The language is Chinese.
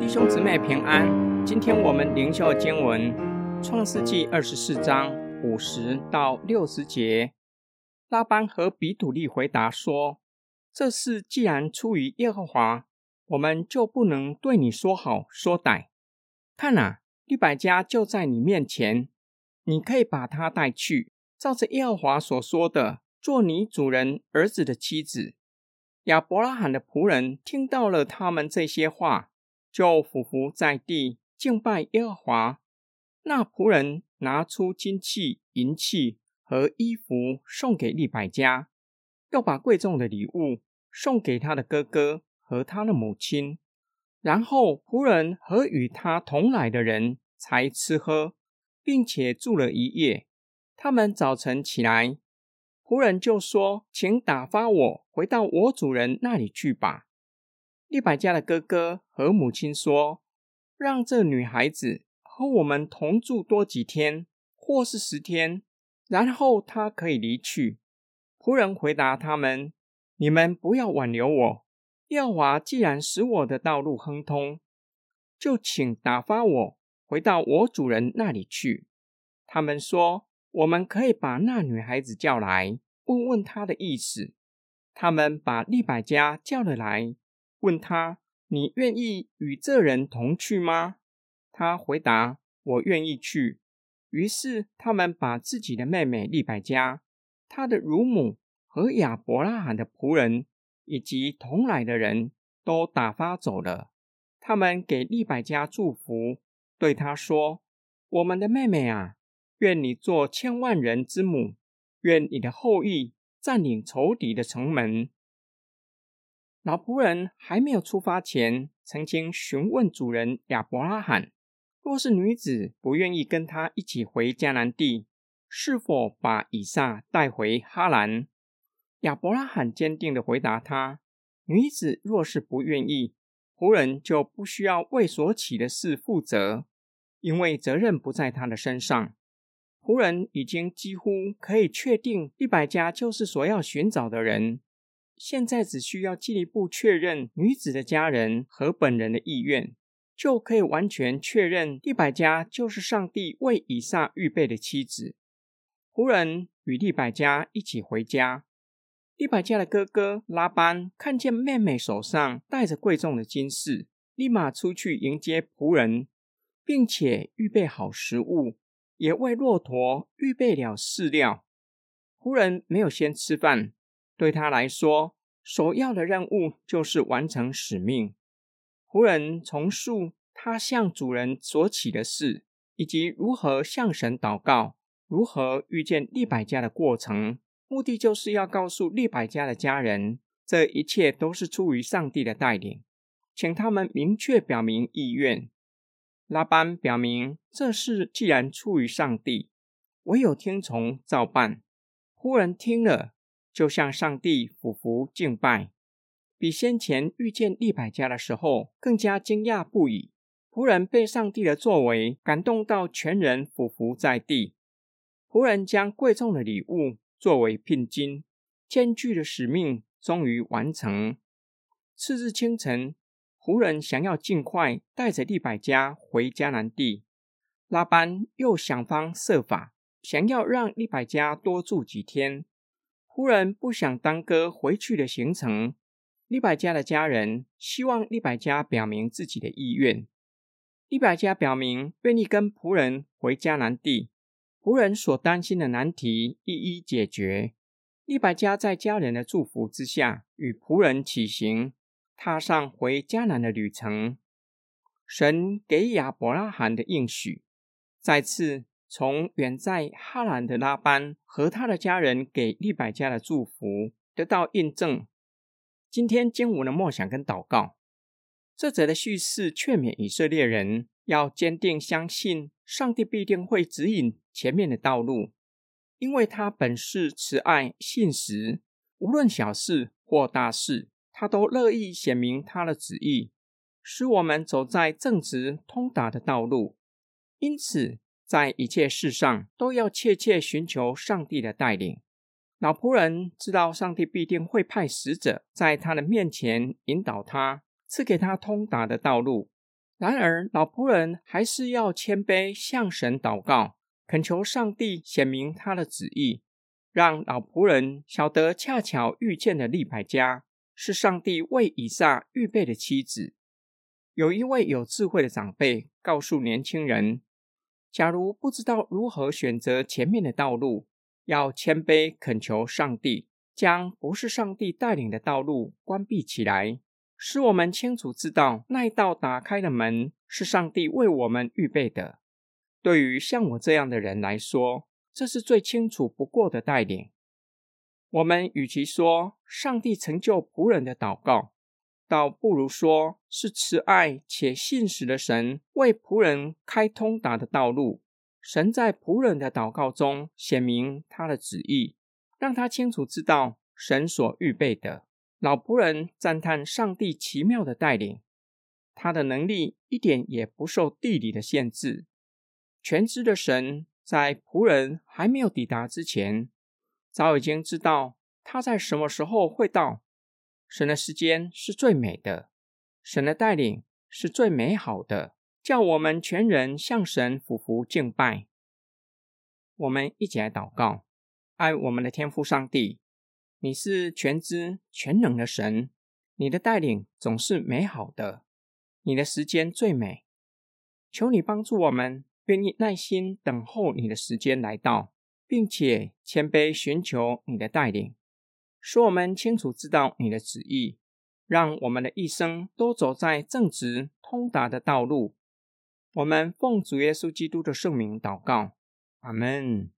弟兄姊妹平安，今天我们灵修经文《创世纪》二十四章五十到六十节。拉班和比土利回答说：“这事既然出于耶和华，我们就不能对你说好说歹。看啊，利百加就在你面前，你可以把他带去，照着耶和华所说的，做你主人儿子的妻子。”亚伯拉罕的仆人听到了他们这些话。就俯伏在地敬拜耶和华。那仆人拿出金器、银器和衣服送给利百加，又把贵重的礼物送给他的哥哥和他的母亲。然后仆人和与他同来的人才吃喝，并且住了一夜。他们早晨起来，仆人就说：“请打发我回到我主人那里去吧。”利百加的哥哥和母亲说：“让这女孩子和我们同住多几天，或是十天，然后她可以离去。”仆人回答他们：“你们不要挽留我。耀华既然使我的道路亨通，就请打发我回到我主人那里去。”他们说：“我们可以把那女孩子叫来，问问他的意思。”他们把利百加叫了来。问他：“你愿意与这人同去吗？”他回答：“我愿意去。”于是他们把自己的妹妹利百加、他的乳母和亚伯拉罕的仆人以及同来的人都打发走了。他们给利百加祝福，对他说：“我们的妹妹啊，愿你做千万人之母，愿你的后裔占领仇敌的城门。”老仆人还没有出发前，曾经询问主人亚伯拉罕：若是女子不愿意跟他一起回迦南地，是否把以撒带回哈兰？亚伯拉罕坚定地回答他：女子若是不愿意，仆人就不需要为所起的事负责，因为责任不在他的身上。仆人已经几乎可以确定，利百加就是所要寻找的人。现在只需要进一步确认女子的家人和本人的意愿，就可以完全确认利百加就是上帝为以撒预备的妻子。仆人与利百加一起回家。利百加的哥哥拉班看见妹妹手上戴着贵重的金饰，立马出去迎接仆人，并且预备好食物，也为骆驼预备了饲料。仆人没有先吃饭。对他来说，首要的任务就是完成使命。仆人重述他向主人所起的事，以及如何向神祷告、如何遇见利百加的过程，目的就是要告诉利百加的家人，这一切都是出于上帝的带领，请他们明确表明意愿。拉班表明，这事既然出于上帝，唯有听从照办。仆人听了。就向上帝俯伏敬拜，比先前遇见利百家的时候更加惊讶不已。仆人被上帝的作为感动到，全人俯伏在地。仆人将贵重的礼物作为聘金，艰巨的使命终于完成。次日清晨，仆人想要尽快带着利百加回迦南地，拉班又想方设法想要让利百加多住几天。仆人不想耽搁回去的行程，利百加的家人希望利百加表明自己的意愿。利百加表明愿意跟仆人回迦南地，仆人所担心的难题一一解决。利百加在家人的祝福之下，与仆人起行，踏上回迦南的旅程。神给亚伯拉罕的应许，再次。从远在哈兰的拉班和他的家人给利百加的祝福得到印证。今天经文的梦想跟祷告，这则的叙事劝勉以色列人要坚定相信上帝必定会指引前面的道路，因为他本是慈爱信实，无论小事或大事，他都乐意显明他的旨意，使我们走在正直通达的道路。因此。在一切事上都要切切寻求上帝的带领。老仆人知道上帝必定会派使者在他的面前引导他，赐给他通达的道路。然而，老仆人还是要谦卑向神祷告，恳求上帝显明他的旨意，让老仆人晓得恰巧遇见的利百加是上帝为以撒预备的妻子。有一位有智慧的长辈告诉年轻人：假如不知道如何选择前面的道路，要谦卑恳求上帝，将不是上帝带领的道路关闭起来，使我们清楚知道那一道打开的门是上帝为我们预备的。对于像我这样的人来说，这是最清楚不过的带领。我们与其说上帝成就仆人的祷告，倒不如说是慈爱且信实的神为仆人开通达的道路。神在仆人的祷告中显明他的旨意，让他清楚知道神所预备的。老仆人赞叹上帝奇妙的带领，他的能力一点也不受地理的限制。全知的神在仆人还没有抵达之前，早已经知道他在什么时候会到。神的时间是最美的，神的带领是最美好的。叫我们全人向神俯伏敬拜。我们一起来祷告：爱我们的天父上帝，你是全知全能的神，你的带领总是美好的，你的时间最美。求你帮助我们，愿意耐心等候你的时间来到，并且谦卑寻求你的带领，使我们清楚知道你的旨意，让我们的一生都走在正直通达的道路。我们奉主耶稣基督的圣名祷告，阿门。